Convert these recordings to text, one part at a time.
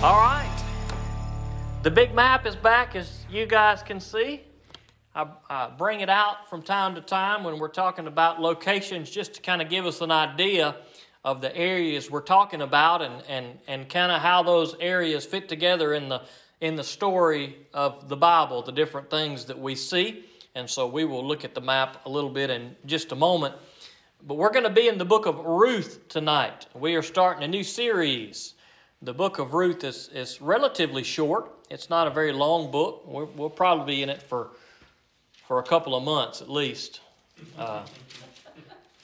All right. The big map is back, as you guys can see. I, I, bring it out from time to time when we're talking about locations just to kind of give us an idea of the areas we're talking about and, and, and kind of how those areas fit together in the, in the story of the Bible, the different things that we see. And so we will look at the map a little bit in just a moment. But we're going to be in the book of Ruth tonight. We are starting a new series the book of Ruth is, is relatively short. It's not a very long book. we will probably be in it for, for a couple of months at least. Uh,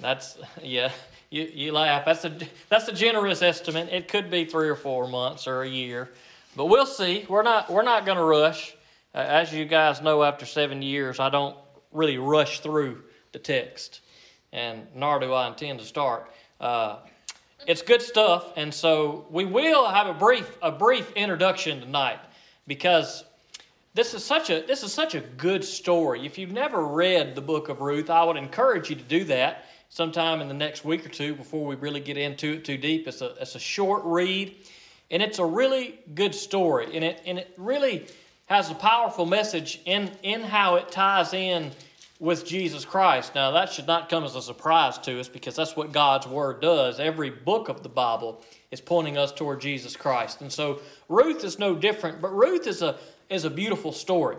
that's, yeah, you, you laugh. That's a, that's a generous estimate. It could be three or four months or a year. But we'll see. We're not, we're not going to rush. Uh, as you guys know, after seven years, I don't really rush through the text, and nor do I intend to start. Uh, it's good stuff, and so we will have a brief a brief introduction tonight because this is such a this is such a good story. If you've never read the book of Ruth, I would encourage you to do that sometime in the next week or two before we really get into it too deep. It's a it's a short read, and it's a really good story, and it and it really has a powerful message in in how it ties in with Jesus Christ. Now, that should not come as a surprise to us because that's what God's Word does. Every book of the Bible is pointing us toward Jesus Christ. And so Ruth is no different, but Ruth is a, is a beautiful story.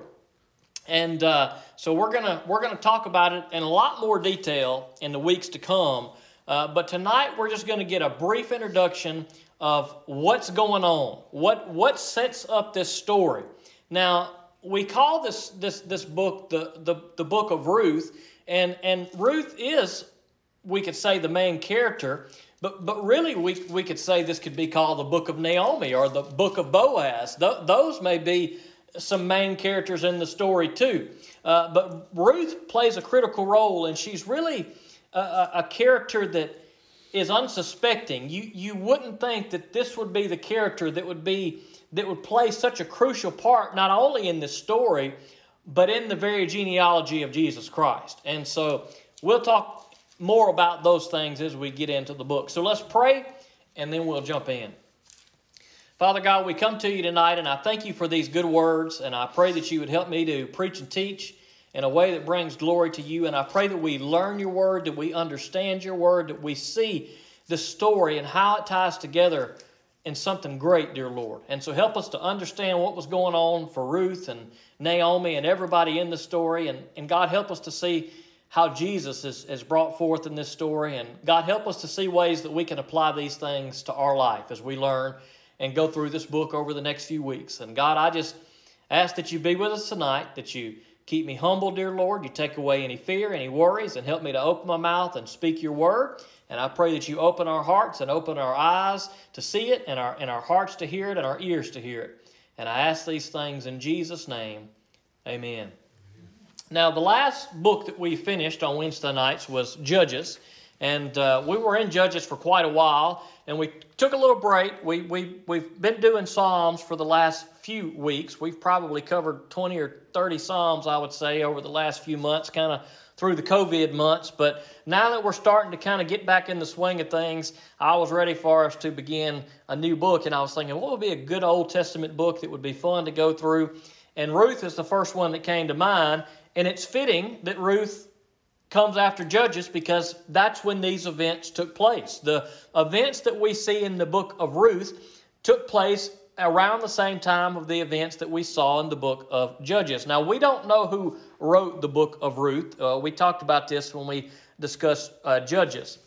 And uh, so we're gonna we're gonna talk about it in a lot more detail in the weeks to come. Uh, but tonight we're just going to get a brief introduction of what's going on, what what sets up this story. Now we call this this this book the, the the book of Ruth, and and Ruth is we could say the main character, but but really we we could say this could be called the book of Naomi or the book of Boaz. Th- those may be some main characters in the story too. Uh, but Ruth plays a critical role, and she's really a, a, a character that is unsuspecting. You you wouldn't think that this would be the character that would be that would play such a crucial part not only in this story, but in the very genealogy of Jesus Christ. And so we'll talk more about those things as we get into the book. So let's pray and then we'll jump in. Father God, we come to you tonight and I thank you for these good words and I pray that you would help me to preach and teach in a way that brings glory to you. And I pray that we learn your word, that we understand your word, that we see the story and how it ties together in something great, dear Lord. And so help us to understand what was going on for Ruth and Naomi and everybody in the story. And, and God, help us to see how Jesus is, is brought forth in this story. And God, help us to see ways that we can apply these things to our life as we learn and go through this book over the next few weeks. And God, I just ask that you be with us tonight, that you keep me humble, dear Lord. You take away any fear, any worries, and help me to open my mouth and speak your word. And I pray that you open our hearts and open our eyes to see it and our, and our hearts to hear it and our ears to hear it. And I ask these things in Jesus' name. Amen. Now, the last book that we finished on Wednesday nights was Judges. And uh, we were in Judges for quite a while, and we took a little break. We, we, we've been doing Psalms for the last few weeks. We've probably covered 20 or 30 Psalms, I would say, over the last few months, kind of through the COVID months. But now that we're starting to kind of get back in the swing of things, I was ready for us to begin a new book. And I was thinking, what would be a good Old Testament book that would be fun to go through? And Ruth is the first one that came to mind. And it's fitting that Ruth comes after Judges because that's when these events took place. The events that we see in the book of Ruth took place around the same time of the events that we saw in the book of Judges. Now, we don't know who wrote the book of Ruth. Uh, we talked about this when we discussed uh, Judges.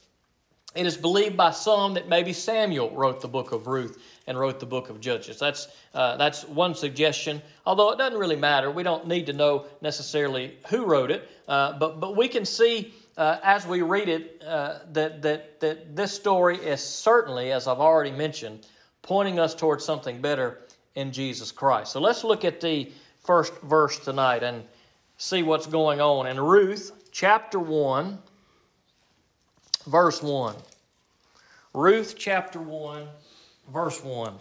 It is believed by some that maybe Samuel wrote the book of Ruth and wrote the book of Judges. That's, uh, that's one suggestion, although it doesn't really matter. We don't need to know necessarily who wrote it, uh, but, but we can see uh, as we read it uh, that, that, that this story is certainly, as I've already mentioned, pointing us towards something better in Jesus Christ. So let's look at the first verse tonight and see what's going on. In Ruth chapter 1, verse 1. Ruth chapter 1, verse 1.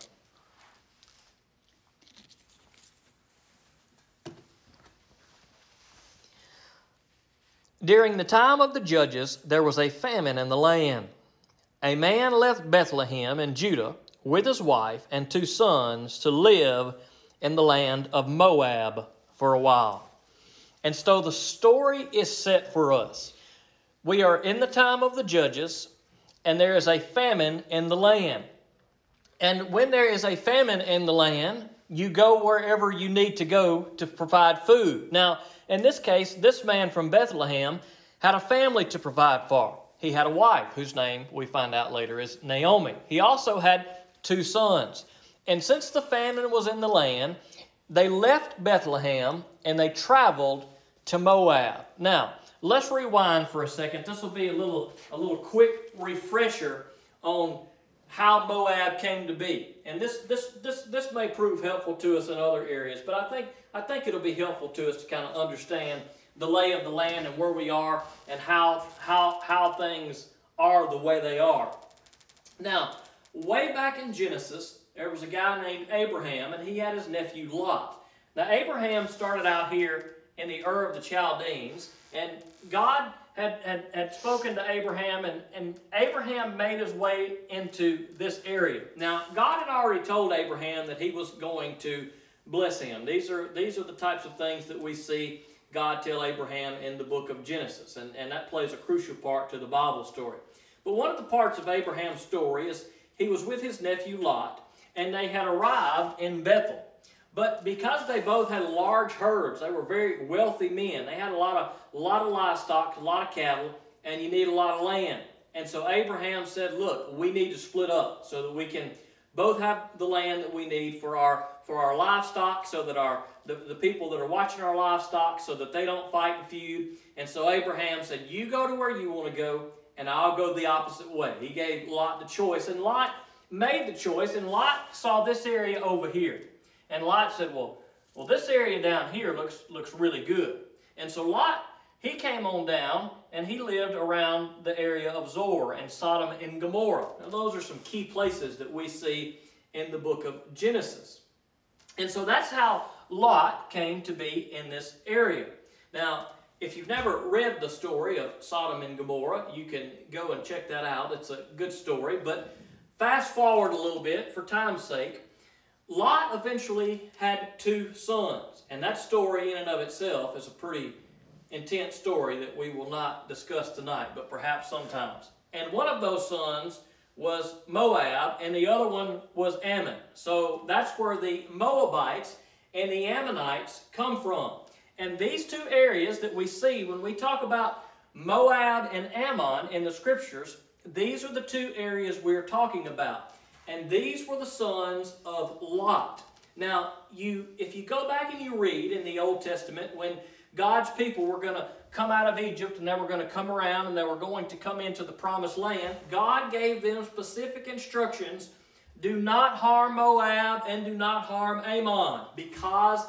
During the time of the judges, there was a famine in the land. A man left Bethlehem in Judah with his wife and two sons to live in the land of Moab for a while. And so the story is set for us. We are in the time of the judges, and there is a famine in the land. And when there is a famine in the land, you go wherever you need to go to provide food. Now, in this case, this man from Bethlehem had a family to provide for. He had a wife whose name we find out later is Naomi. He also had two sons. And since the famine was in the land, they left Bethlehem and they traveled to Moab. Now, let's rewind for a second. This will be a little a little quick refresher on how Moab came to be. And this this this this may prove helpful to us in other areas, but I think I think it'll be helpful to us to kind of understand the lay of the land and where we are and how how how things are the way they are. Now, way back in Genesis, there was a guy named Abraham and he had his nephew Lot. Now Abraham started out here in the Ur of the Chaldeans, and God had, had, had spoken to Abraham, and, and Abraham made his way into this area. Now, God had already told Abraham that he was going to bless him. These are, these are the types of things that we see God tell Abraham in the book of Genesis, and, and that plays a crucial part to the Bible story. But one of the parts of Abraham's story is he was with his nephew Lot, and they had arrived in Bethel. But because they both had large herds, they were very wealthy men. They had a lot of lot of livestock, a lot of cattle, and you need a lot of land. And so Abraham said, "Look, we need to split up so that we can both have the land that we need for our for our livestock, so that our the, the people that are watching our livestock, so that they don't fight and feud." And so Abraham said, "You go to where you want to go, and I'll go the opposite way." He gave Lot the choice, and Lot made the choice, and Lot saw this area over here. And Lot said, Well, well, this area down here looks looks really good. And so Lot, he came on down and he lived around the area of Zoar and Sodom and Gomorrah. Now those are some key places that we see in the book of Genesis. And so that's how Lot came to be in this area. Now, if you've never read the story of Sodom and Gomorrah, you can go and check that out. It's a good story. But fast forward a little bit for time's sake. Lot eventually had two sons, and that story in and of itself is a pretty intense story that we will not discuss tonight, but perhaps sometimes. And one of those sons was Moab, and the other one was Ammon. So that's where the Moabites and the Ammonites come from. And these two areas that we see when we talk about Moab and Ammon in the scriptures, these are the two areas we're talking about and these were the sons of Lot. Now, you if you go back and you read in the Old Testament when God's people were going to come out of Egypt and they were going to come around and they were going to come into the promised land, God gave them specific instructions do not harm Moab and do not harm Ammon because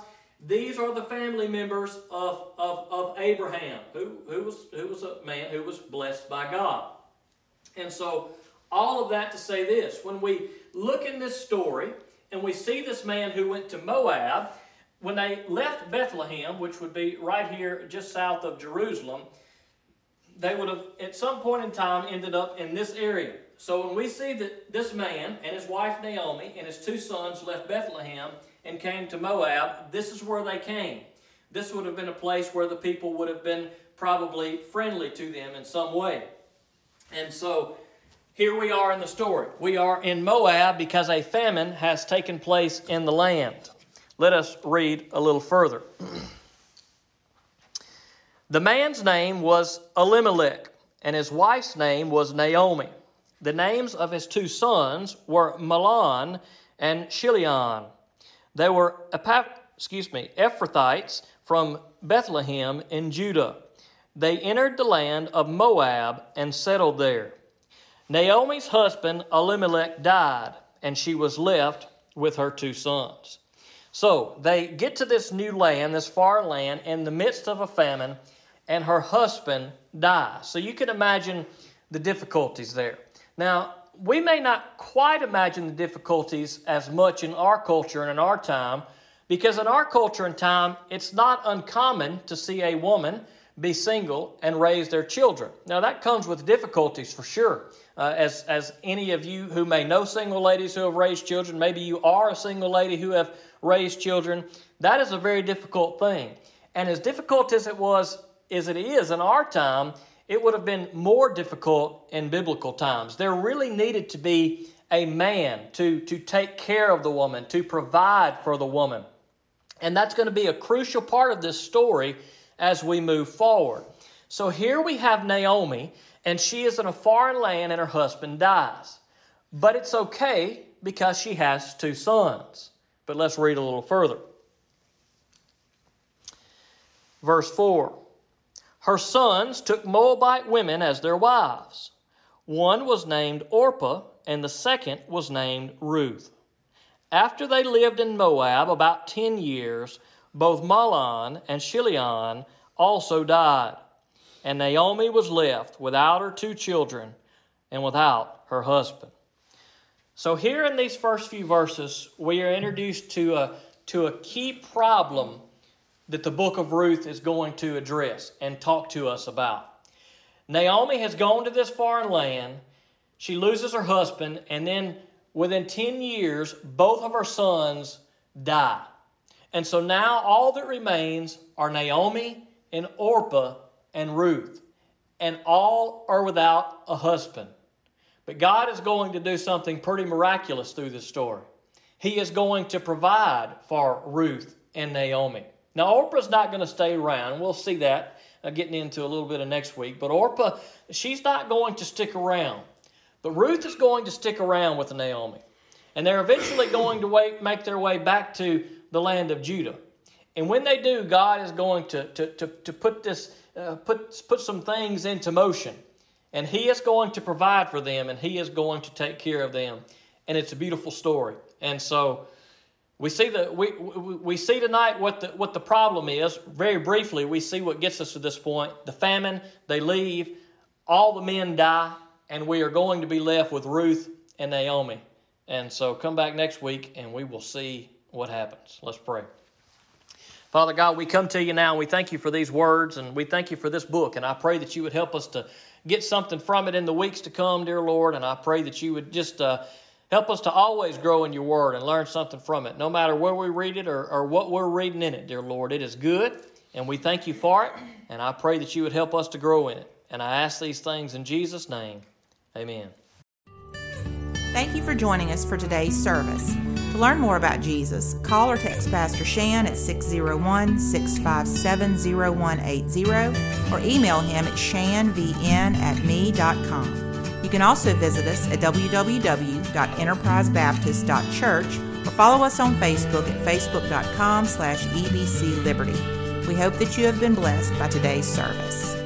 these are the family members of, of, of Abraham, who, who, was, who was a man who was blessed by God. And so all of that to say this when we look in this story and we see this man who went to Moab, when they left Bethlehem, which would be right here just south of Jerusalem, they would have at some point in time ended up in this area. So when we see that this man and his wife Naomi and his two sons left Bethlehem and came to Moab, this is where they came. This would have been a place where the people would have been probably friendly to them in some way. And so here we are in the story. We are in Moab because a famine has taken place in the land. Let us read a little further. The man's name was Elimelech, and his wife's name was Naomi. The names of his two sons were Mahlon and Chilion. They were excuse me, Ephrathites from Bethlehem in Judah. They entered the land of Moab and settled there. Naomi's husband Elimelech died, and she was left with her two sons. So they get to this new land, this far land, in the midst of a famine, and her husband dies. So you can imagine the difficulties there. Now, we may not quite imagine the difficulties as much in our culture and in our time, because in our culture and time, it's not uncommon to see a woman be single and raise their children. Now, that comes with difficulties for sure. Uh, as, as any of you who may know single ladies who have raised children, maybe you are a single lady who have raised children, that is a very difficult thing. And as difficult as it was, as it is in our time, it would have been more difficult in biblical times. There really needed to be a man to, to take care of the woman, to provide for the woman. And that's going to be a crucial part of this story as we move forward. So here we have Naomi, and she is in a foreign land and her husband dies. But it's okay because she has two sons. But let's read a little further. Verse 4 Her sons took Moabite women as their wives. One was named Orpah, and the second was named Ruth. After they lived in Moab about ten years, both Mahlon and Chilion also died, and Naomi was left without her two children and without her husband. So, here in these first few verses, we are introduced to a, to a key problem that the book of Ruth is going to address and talk to us about. Naomi has gone to this foreign land, she loses her husband, and then within 10 years, both of her sons die. And so now all that remains are Naomi and Orpah and Ruth, and all are without a husband. But God is going to do something pretty miraculous through this story. He is going to provide for Ruth and Naomi. Now, Orpah's not going to stay around. We'll see that uh, getting into a little bit of next week. But Orpah, she's not going to stick around. But Ruth is going to stick around with Naomi. And they're eventually going to wait, make their way back to the land of Judah. And when they do, God is going to, to, to, to put, this, uh, put, put some things into motion. And He is going to provide for them, and He is going to take care of them. And it's a beautiful story. And so we see, the, we, we, we see tonight what the, what the problem is. Very briefly, we see what gets us to this point. The famine, they leave, all the men die, and we are going to be left with Ruth and Naomi. And so come back next week and we will see what happens. Let's pray. Father God, we come to you now and we thank you for these words and we thank you for this book. And I pray that you would help us to get something from it in the weeks to come, dear Lord. And I pray that you would just uh, help us to always grow in your word and learn something from it, no matter where we read it or, or what we're reading in it, dear Lord. It is good and we thank you for it. And I pray that you would help us to grow in it. And I ask these things in Jesus' name. Amen. Thank you for joining us for today's service. To learn more about Jesus, call or text Pastor Shan at 601 657 0180 or email him at shanvn at me.com. You can also visit us at www.enterprisebaptist.church or follow us on Facebook at facebook.com slash ebcliberty. We hope that you have been blessed by today's service.